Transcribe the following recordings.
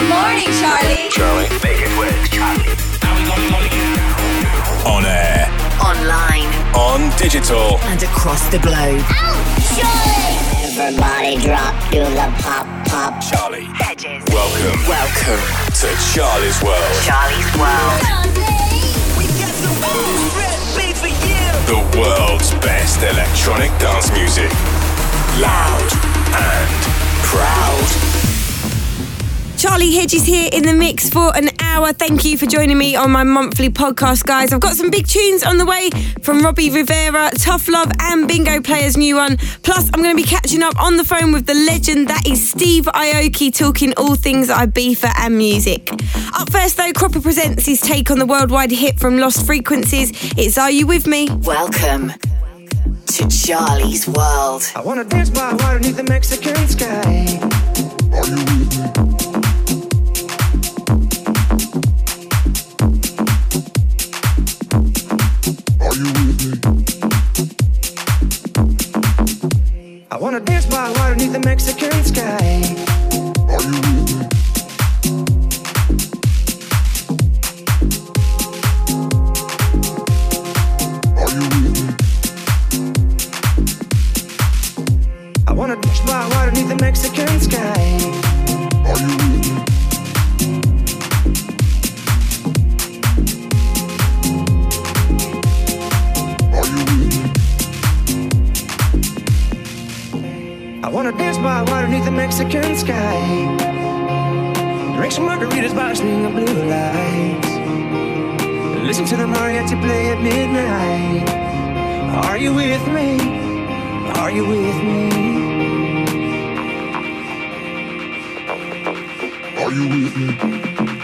Good morning, Charlie. Charlie. Make it work, Charlie. On air. Online. On digital. And across the globe. Ow, Charlie. Everybody drop, do the pop, pop. Charlie. Hedges. Welcome. Welcome to Charlie's World. Charlie's World. The world's best electronic dance music. Loud and proud. Charlie Hedges here in the mix for an hour. Thank you for joining me on my monthly podcast, guys. I've got some big tunes on the way from Robbie Rivera, Tough Love, and Bingo Player's new one. Plus, I'm going to be catching up on the phone with the legend that is Steve Aoki, talking all things Ibiza and music. Up first, though, Cropper presents his take on the worldwide hit from Lost Frequencies. It's Are You With Me? Welcome to Charlie's World. I wanna dance by water beneath the Mexican sky. Are you with me? The Mexican sky. Are you with me? Are you with me? I wanna dance by water the Mexican sky. The Mexican sky. Drink some margaritas by swing of blue lights. Listen to the mariachi play at midnight. Are you with me? Are you with me? Are you with me?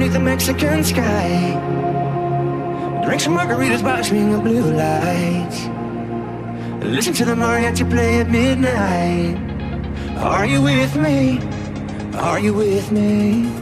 Underneath the Mexican sky. Drink some margaritas, watch me in the blue lights. Listen to the mariachi play at midnight. Are you with me? Are you with me?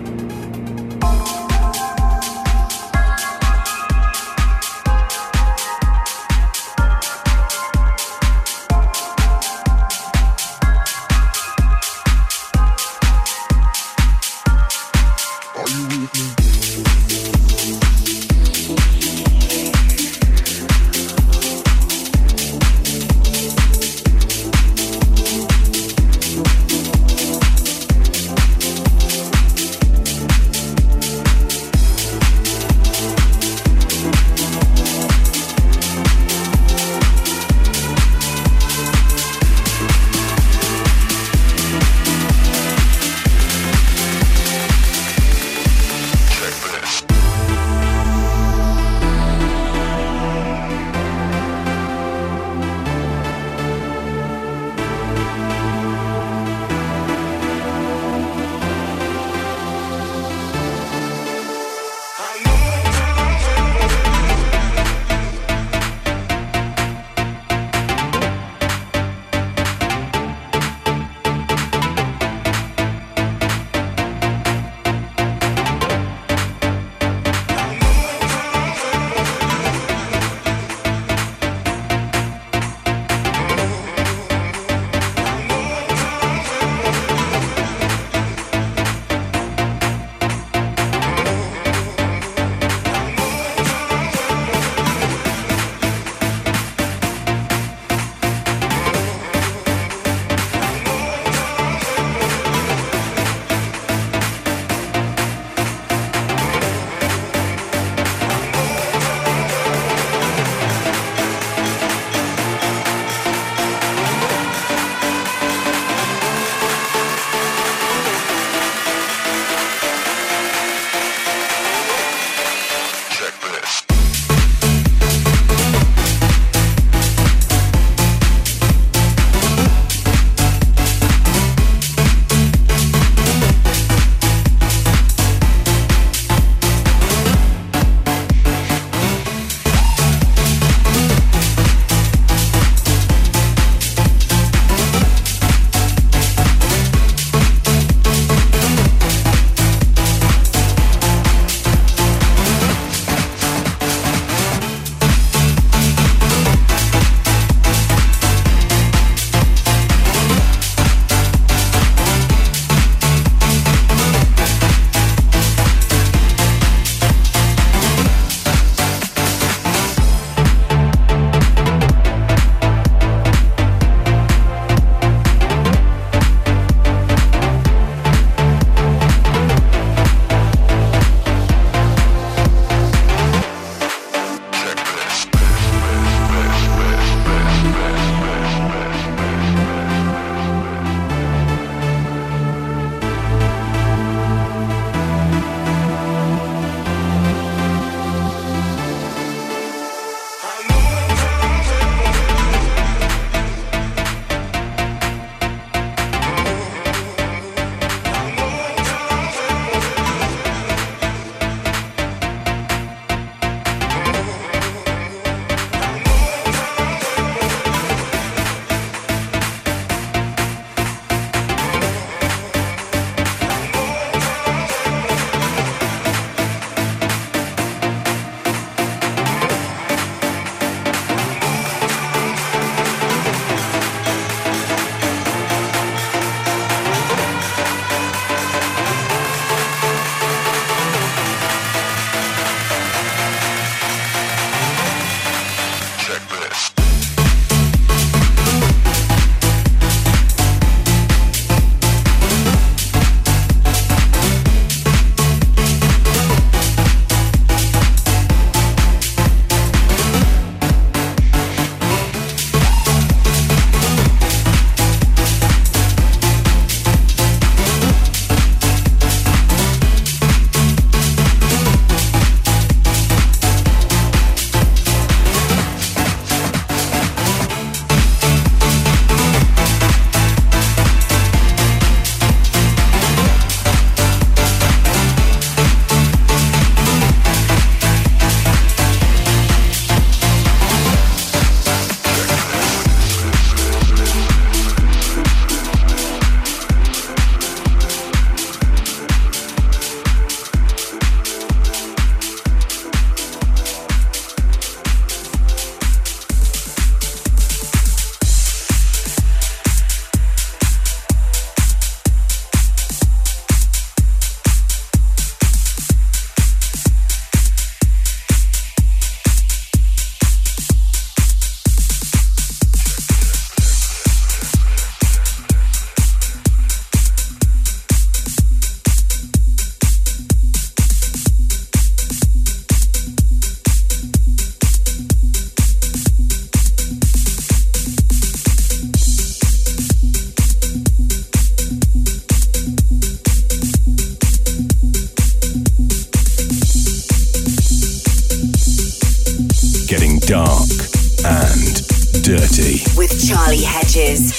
and dirty with Charlie Hedges.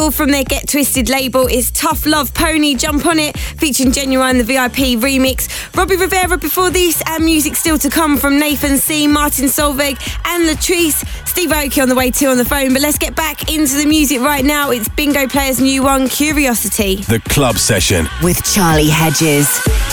Single from their Get Twisted label is Tough Love Pony. Jump on it, featuring Ginuwine, the VIP remix. Robbie Rivera before this, and music still to come from Nathan C, Martin Solveig, and Latrice. Steve Aoki on the way too on the phone, but let's get back into the music right now. It's Bingo Player's new one, Curiosity. The Club Session with Charlie Hedges.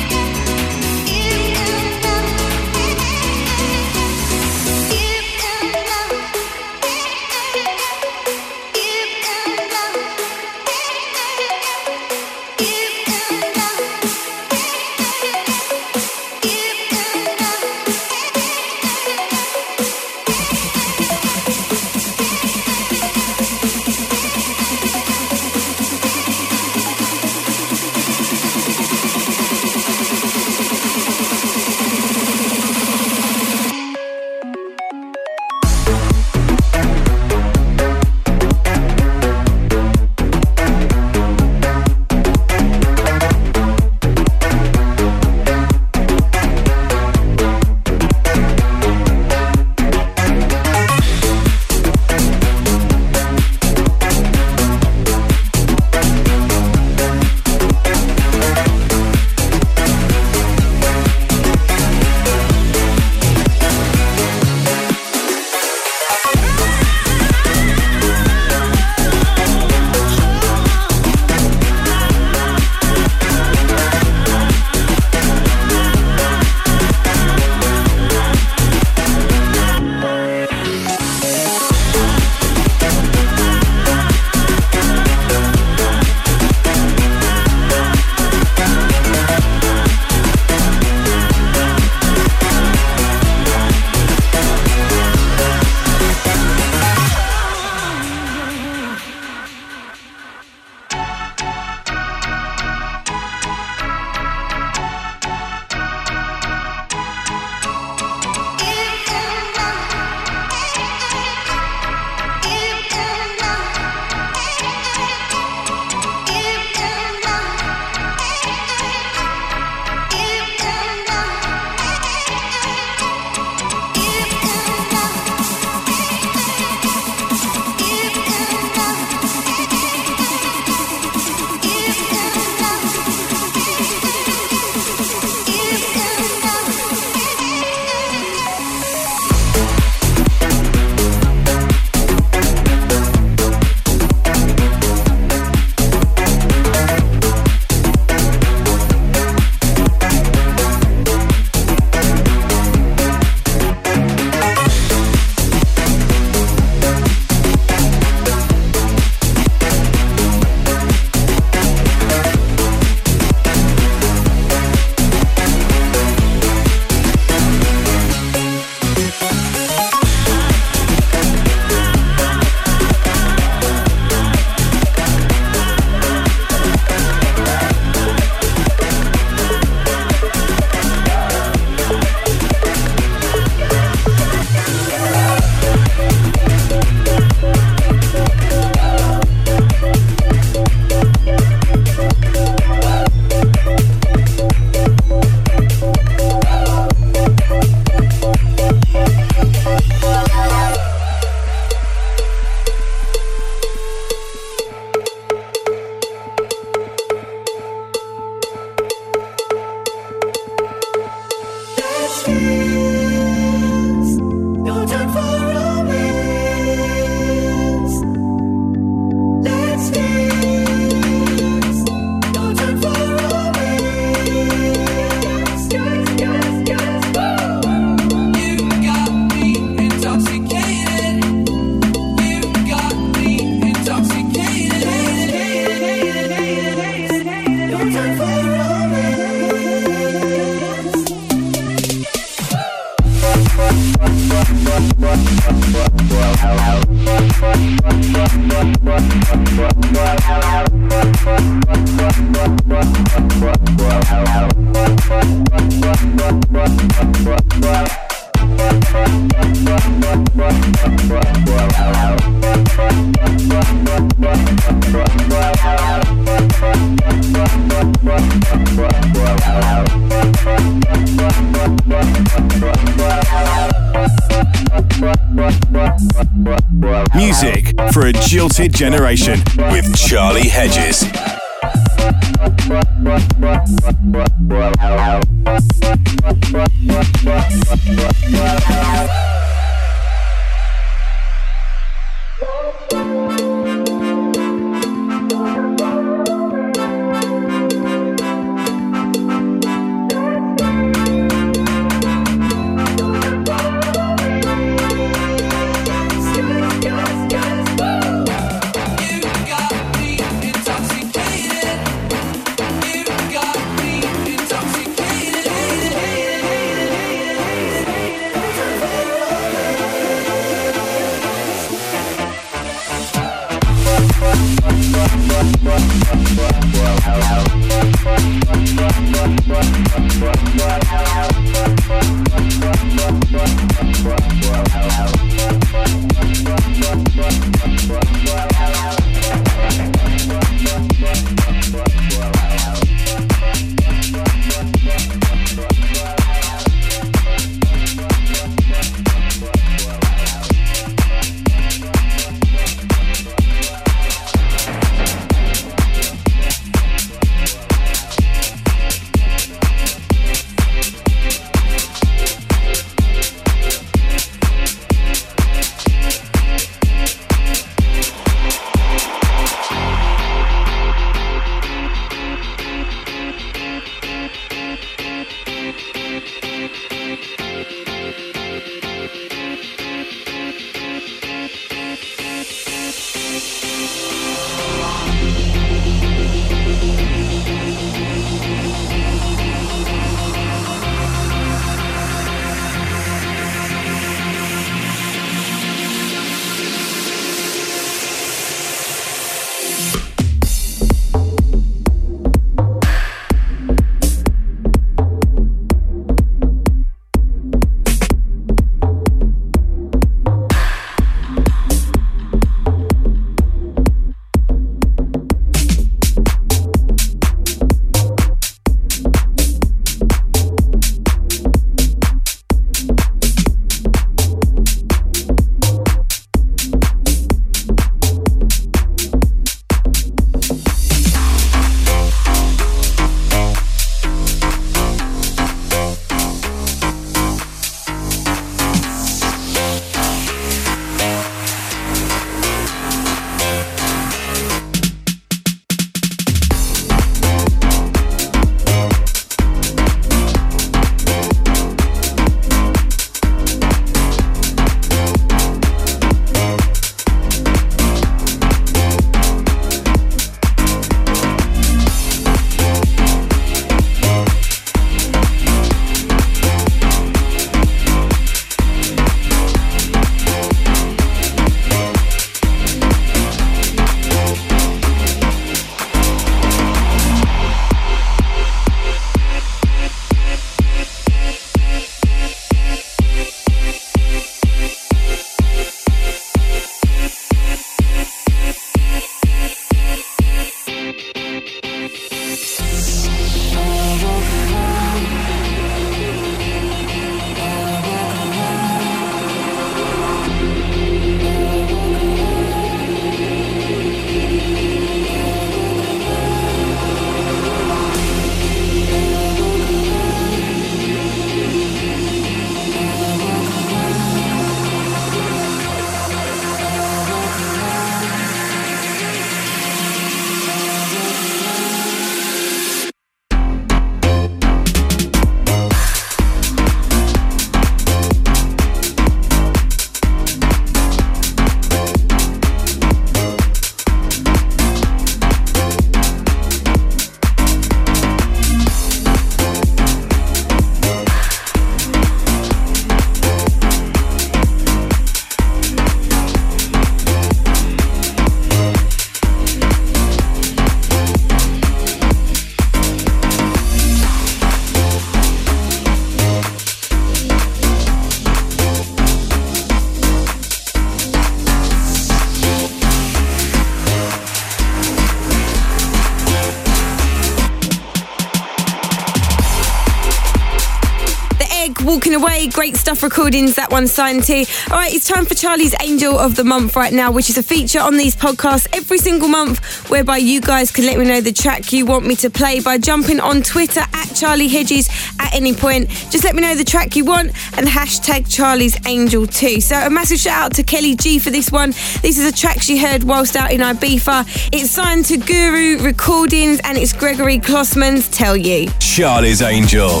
Stuff recordings, that one signed to. All right, it's time for Charlie's Angel of the Month right now, which is a feature on these podcasts every single month, whereby you guys can let me know the track you want me to play by jumping on Twitter at Charlie Hedges at any point. Just let me know the track you want and hashtag Charlie's Angel too. So a massive shout out to Kelly G for this one. This is a track she heard whilst out in Ibiza. It's signed to Guru Recordings and it's Gregory Klossman's Tell You. Charlie's Angel.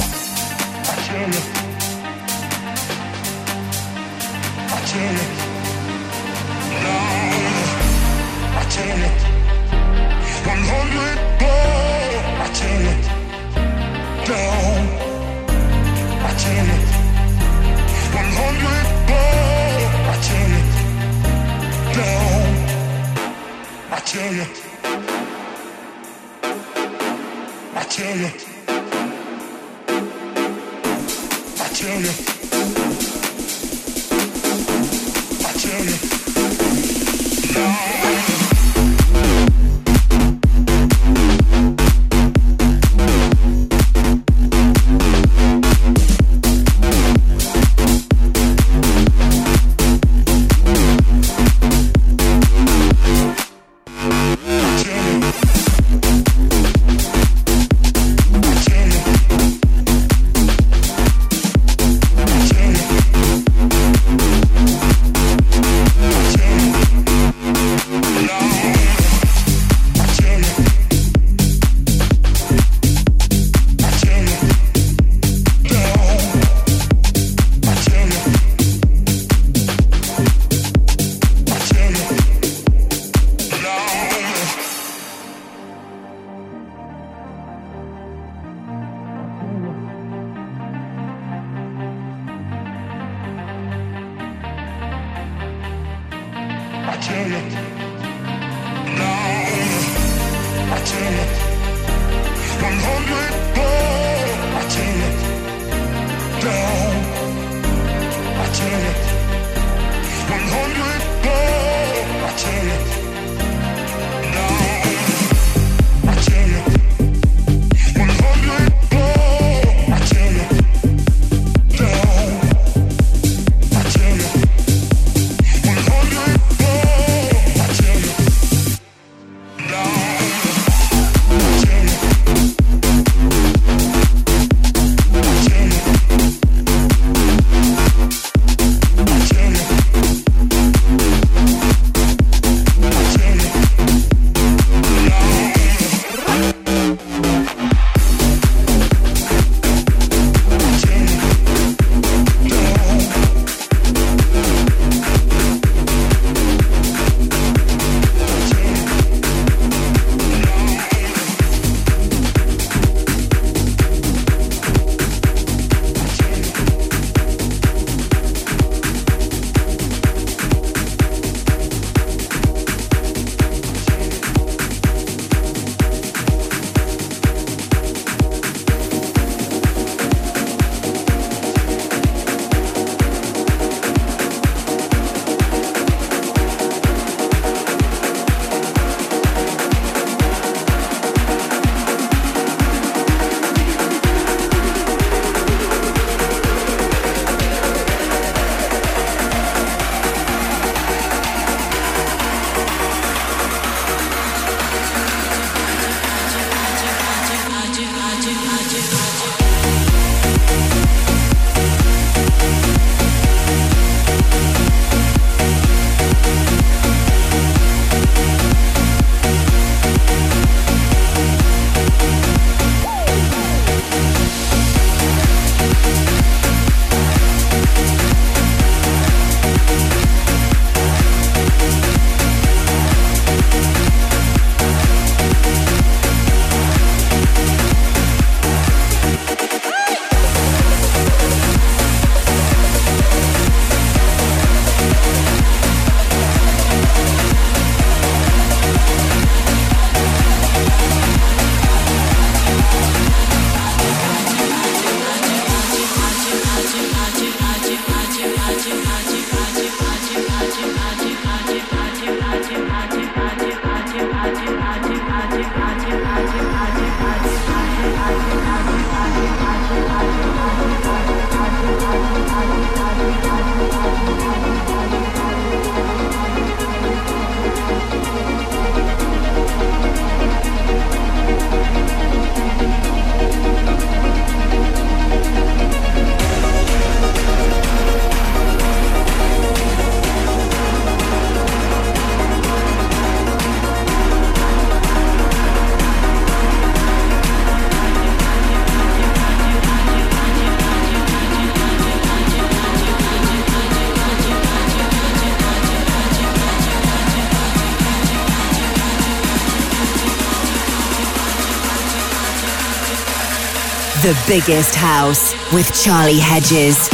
The biggest house with Charlie Hedges.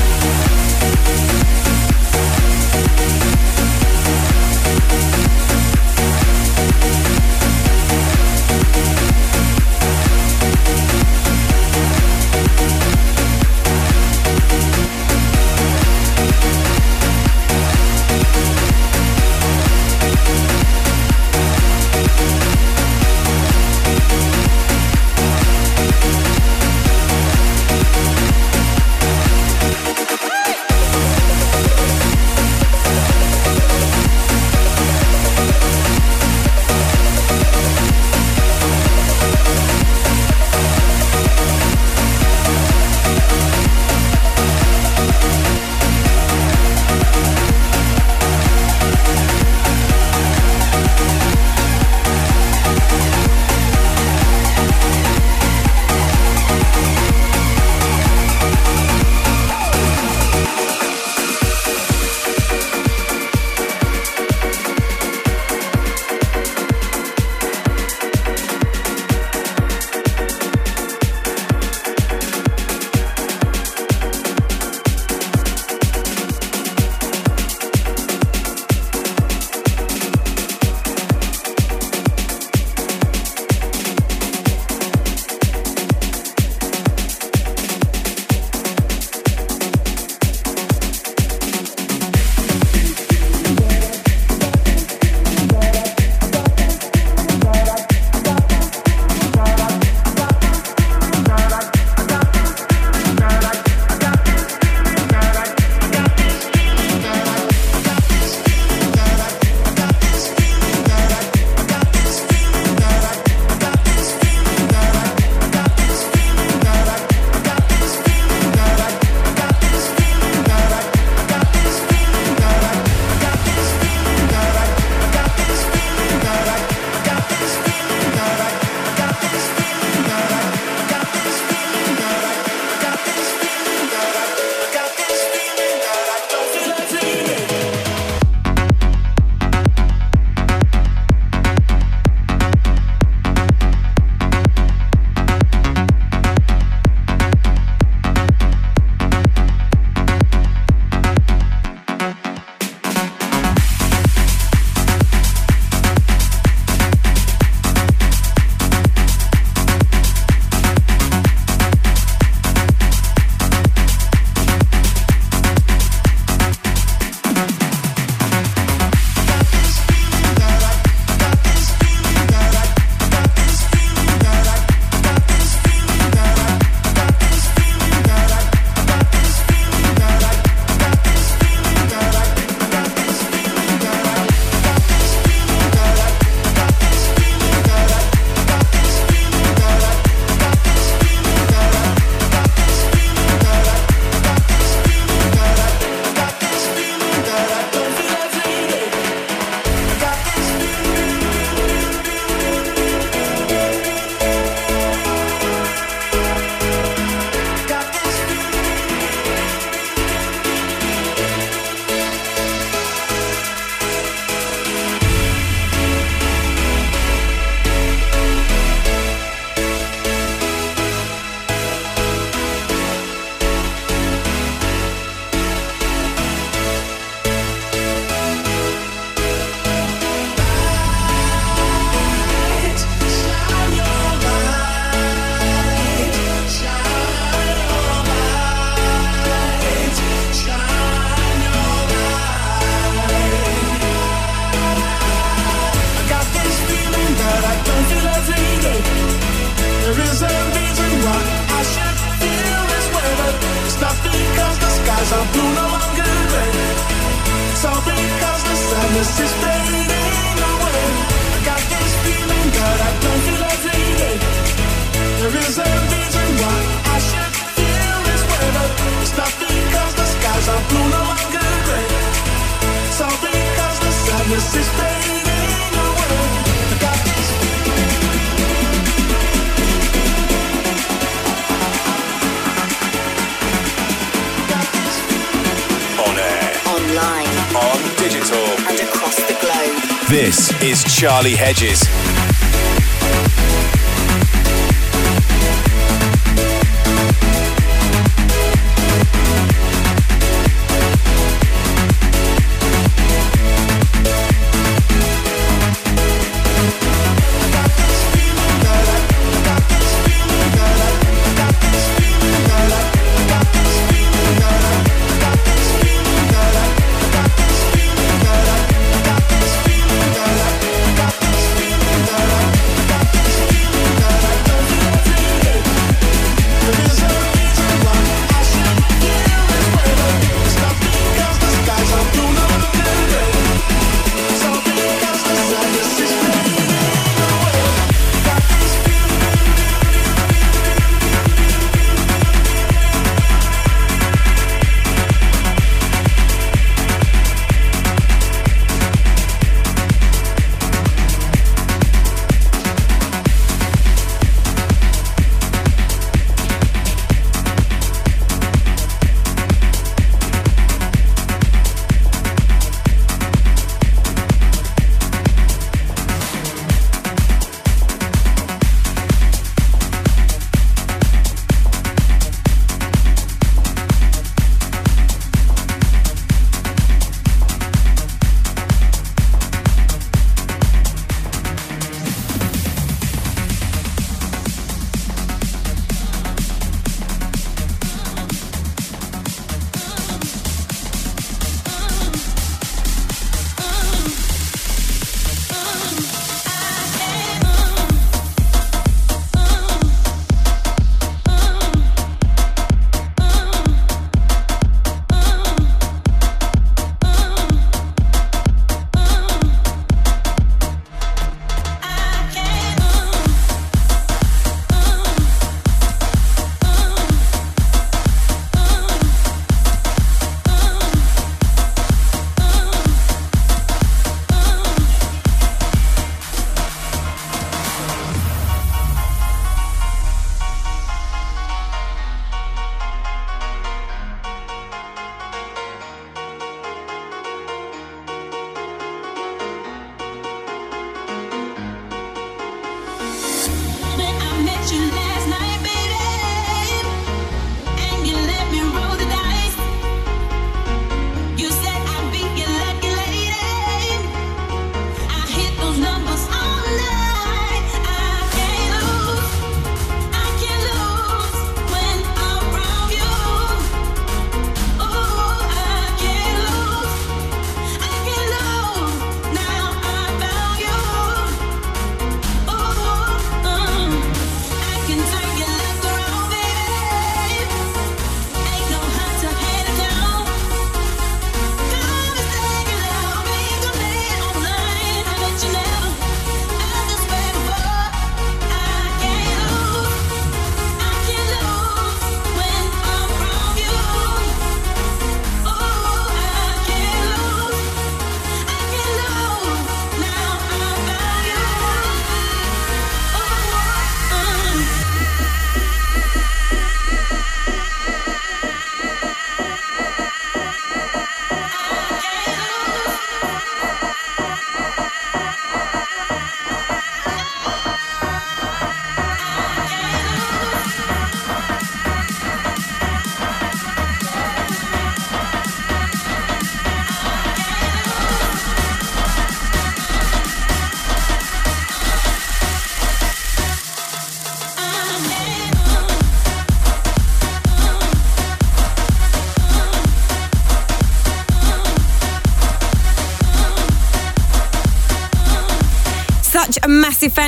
as I do no longer regret. It's all because the sadness is fading away. I got this feeling that I don't feel every day. There is a reason why I should feel this way, but it's not because the skies are blue, no longer gray. It's all because the sadness is fading. online, on digital, and across the globe. This is Charlie Hedges.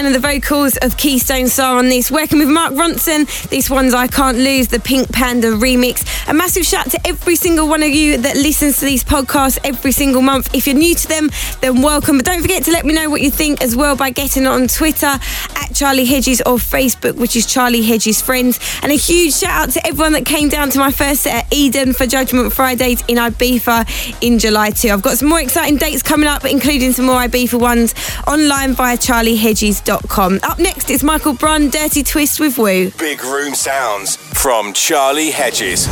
Of the vocals of Keyone Starr on this. Working with Mark Ronson, this one's I Can't Lose, the Pink Panda remix. A massive shout to every single one of you that listens to these podcasts every single month. If you're new to them, then welcome. But don't forget to let me know what you think as well by getting on Twitter Charlie Hedges or Facebook, which is Charlie Hedges Friends. And a huge shout out to everyone that came down to my first set at Eden for Judgment Fridays in Ibiza in July too. I've got some more exciting dates coming up, including some more Ibiza ones online via charliehedges.com. Up next is Michael Brun, Dirty Twist with Woo. Big Room Sounds from Charlie Hedges.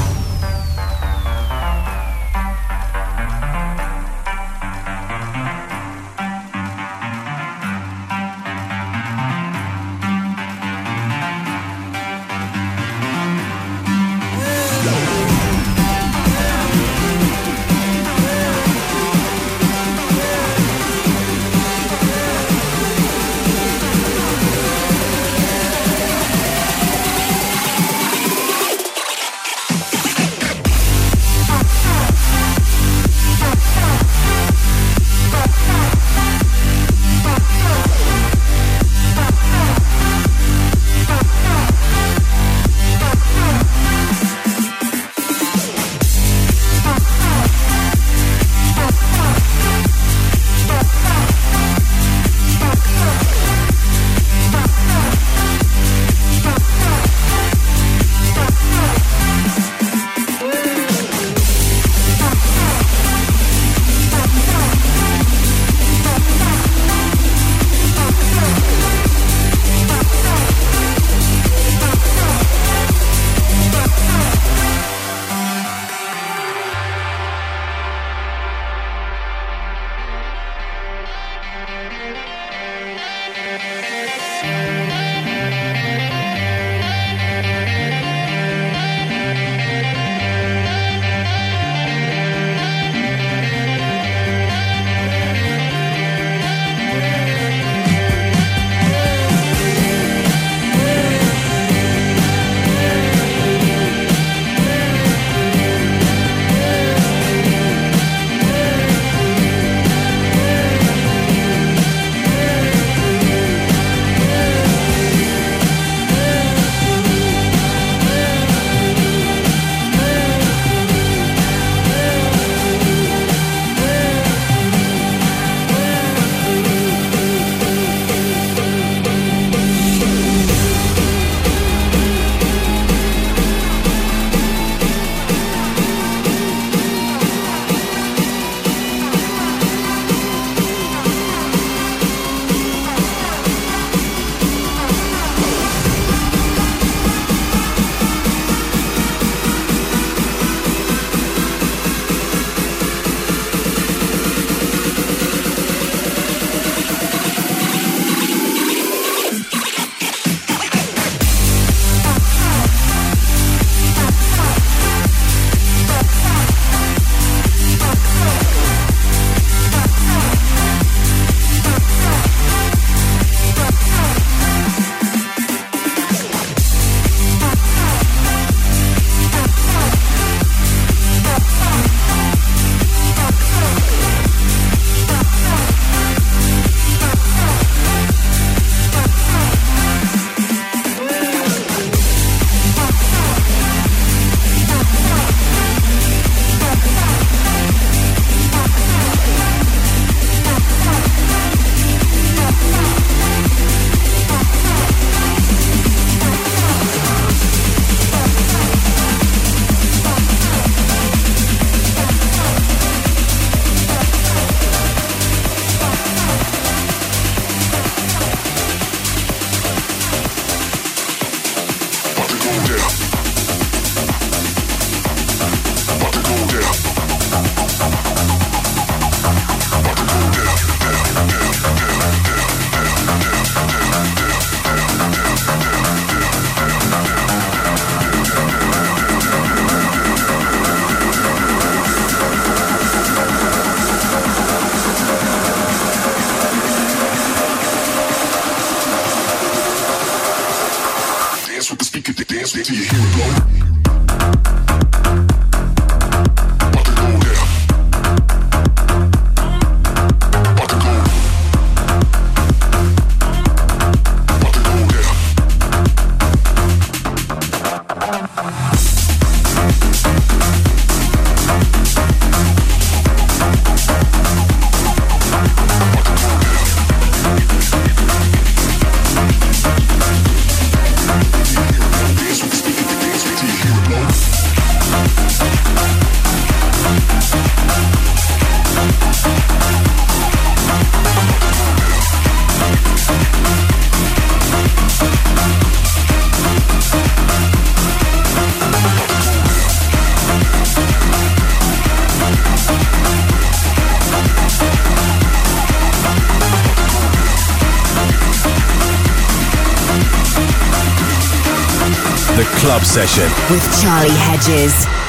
Session. with Charlie Hedges.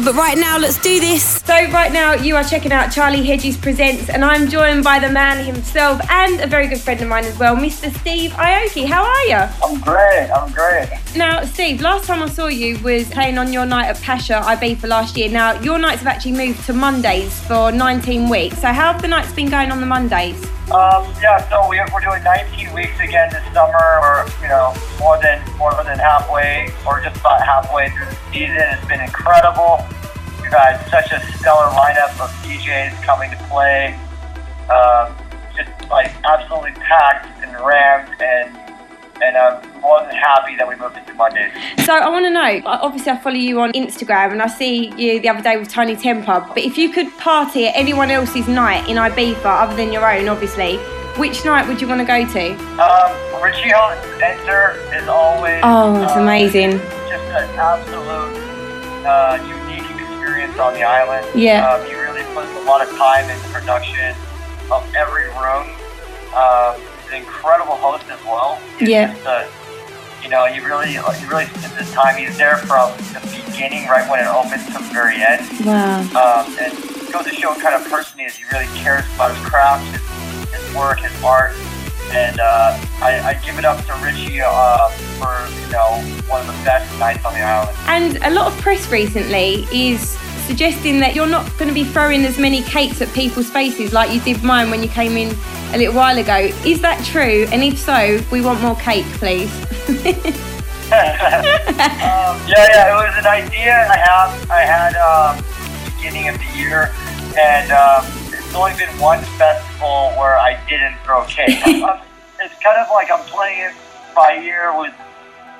Nathan But right now, let's do this. So, right now, you are checking out Charlie Hedges Presents, and I'm joined by the man himself and a very good friend of mine as well, Mr. Steve Aoki. How are you? I'm great. I'm great. Now, Steve, last time I saw you was playing on your night at Pacha Ibiza last year. Now, your nights have actually moved to Mondays for 19 weeks. So, how have the nights been going on the Mondays? Um, yeah, so we, we're doing 19 weeks again this summer. We're, you know, more than more than halfway, or just about halfway through the season. It's been incredible. We've had such a stellar lineup of DJs coming to play. Um, just like absolutely packed and rammed, and and I'm more than happy that we moved it to Mondays. So, I want to know obviously, I follow you on Instagram and I see you the other day with Tinie Tempah. But if you could party at anyone else's night in Ibiza other than your own, obviously, which night would you want to go to? Um, Richie Enter is always. Oh, it's uh, amazing. Just an absolute uh, unique experience on the island. Yeah. Um, he really puts a lot of time into production of every room. Um, an incredible host as well. He's Yeah. A, you know, he really, he really spends his time. He's there from the beginning, right when it opens, to the very end. Wow. Um, and goes to show what kind of person he is. He really cares about his craft, his, his work, his art. And uh, I, I give it up to Richie uh, for, you know, one of the best nights on the island. And a lot of press recently is suggesting that you're not going to be throwing as many cakes at people's faces like you did mine when you came in a little while ago. Is that true? And if so, we want more cake, please. Um, yeah, yeah, it was an idea I have. I had um, beginning of the year, and um, it's only been one festival where I didn't throw cake. I'm- it's kind of like I'm playing it by ear with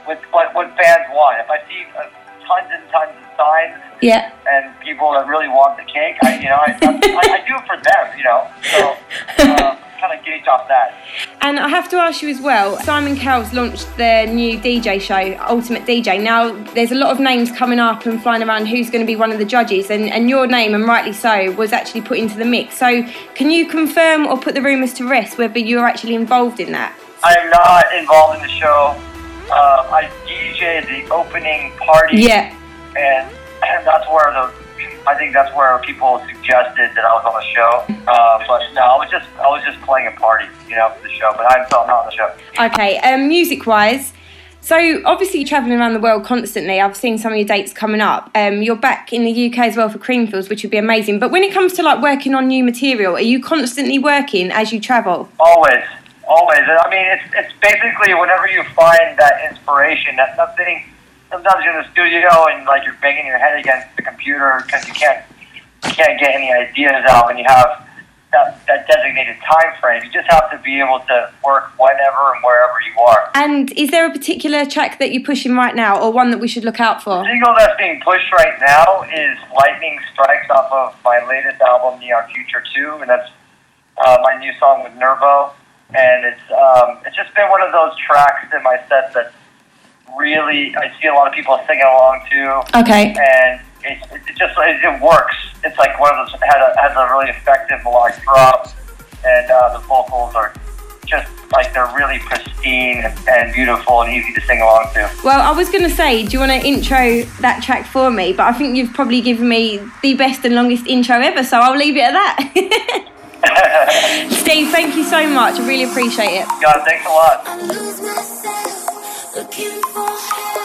with what, what fans want. If I see uh, tons and tons of signs yeah. and people that really want the cake, I you know I, I, I do it for them, you know. So uh, kind of gauge off that. And I have to ask you as well Simon Cowell's launched their new DJ show, Ultimate DJ. Now, there's a lot of names coming up and flying around who's going to be one of the judges, and, and your name, and rightly so, was actually put into the mix. So, can you confirm or put the rumours to rest whether you're actually involved in that? I am not involved in the show. Uh, I DJ the opening party. Yeah. and, and that's where the I think that's where people suggested that I was on the show. Uh, but no, I was just I was just playing a party, you know, for the show. But I'm still not on the show. Okay, um, music wise, So obviously you're travelling around the world constantly. I've seen some of your dates coming up. Um, you're back in the UK as well for Creamfields, which would be amazing. But when it comes to like working on new material, are you constantly working as you travel? Always, always. I mean, it's it's basically whenever you find that inspiration, that something. Sometimes you're in the studio and like you're banging your head against the computer because you can't you can't get any ideas out, and you have that, that designated time frame. You just have to be able to work whenever and wherever you are. And is there a particular track that you're pushing right now, or one that we should look out for? The single that's being pushed right now is Lightning Strikes off of my latest album, Neon Future 2, and that's uh, my new song with Nervo. And it's um, it's just been one of those tracks in my set that really I see a lot of people singing along to. Okay. And it, it just it, it works. It's like one of those has a, has a really effective melodic drop, and uh, the vocals are just like they're really pristine and beautiful and easy to sing along to. Well, I was going to say, do you want to intro that track for me? But I think you've probably given me the best and longest intro ever, so I'll leave it at that. Steve, thank you so much. I really appreciate it. God, thanks a lot. Looking for help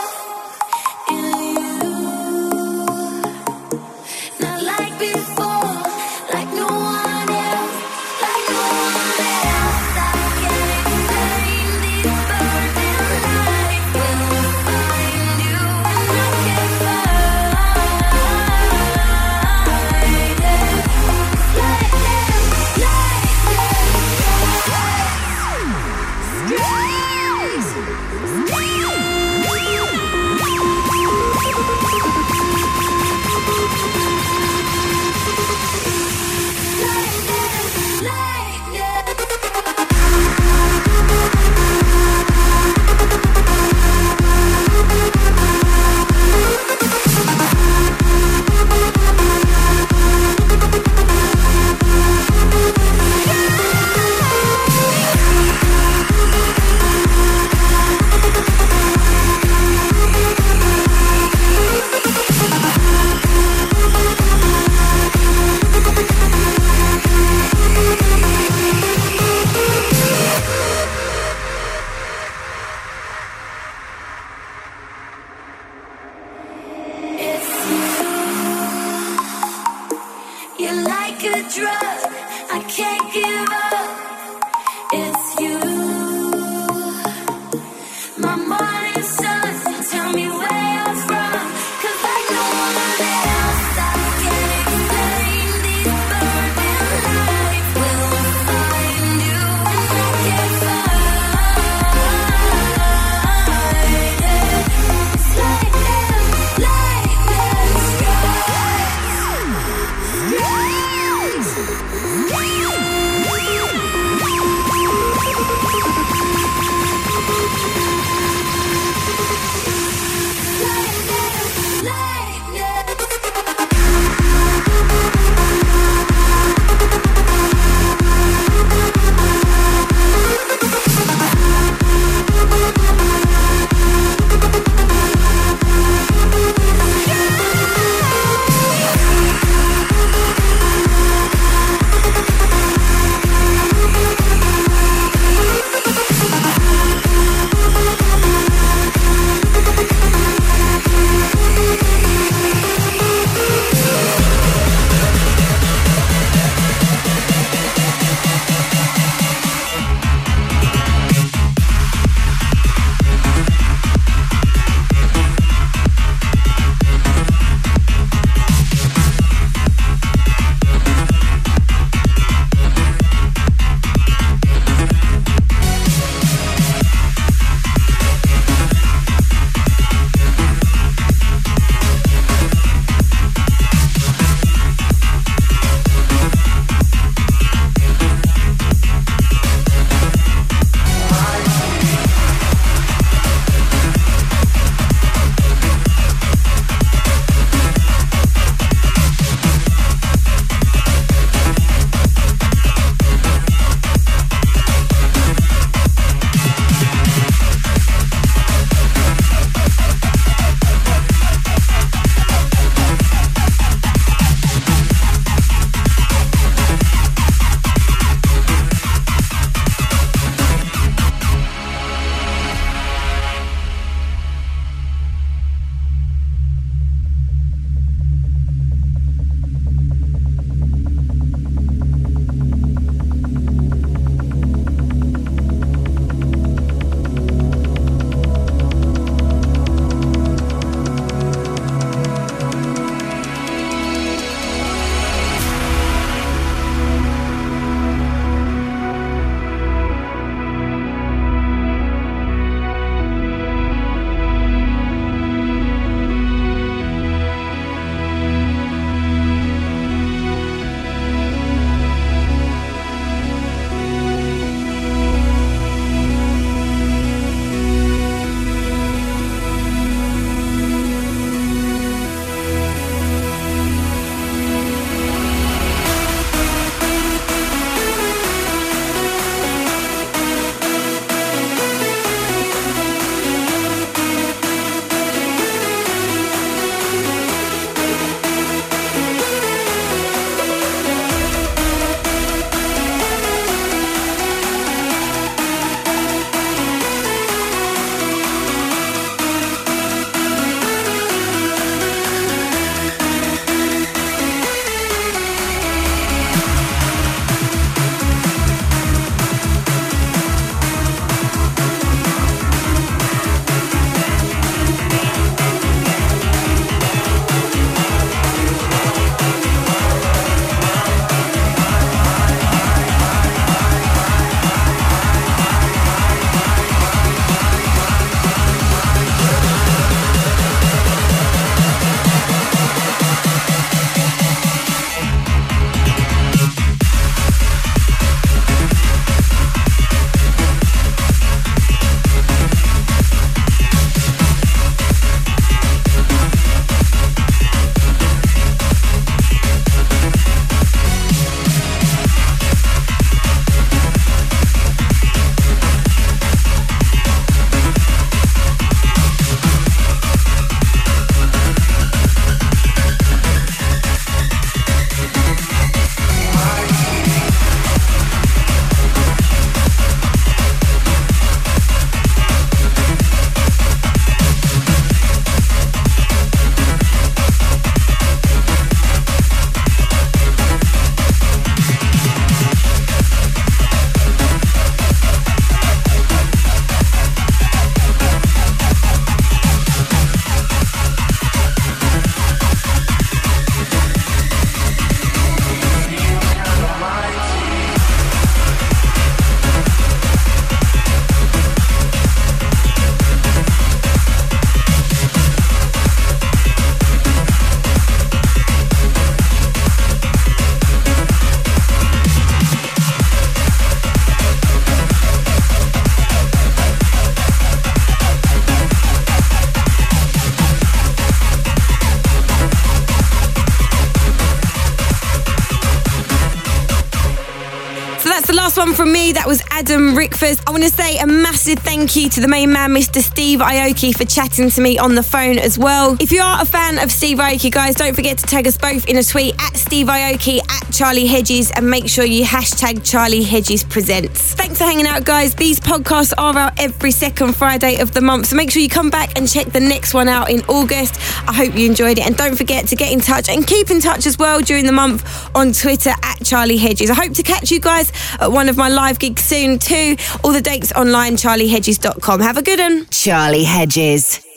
that was Adam Rickford. I want to say a massive thank you to the main man, Mr. Steve Aoki, for chatting to me on the phone as well. If you are a fan of Steve Aoki, guys, don't forget to tag us both in a tweet at Steve Aoki, Charlie Hedges, and make sure you hashtag Charlie Hedges Presents. Thanks for hanging out, guys. These podcasts are out every second Friday of the month, so make sure you come back and check the next one out in August. I hope you enjoyed it, and don't forget to get in touch and keep in touch as well during the month on Twitter at Charlie Hedges. I hope to catch you guys at one of my live gigs soon too. All the dates online, charliehedges.com. Have a good one. Charlie Hedges.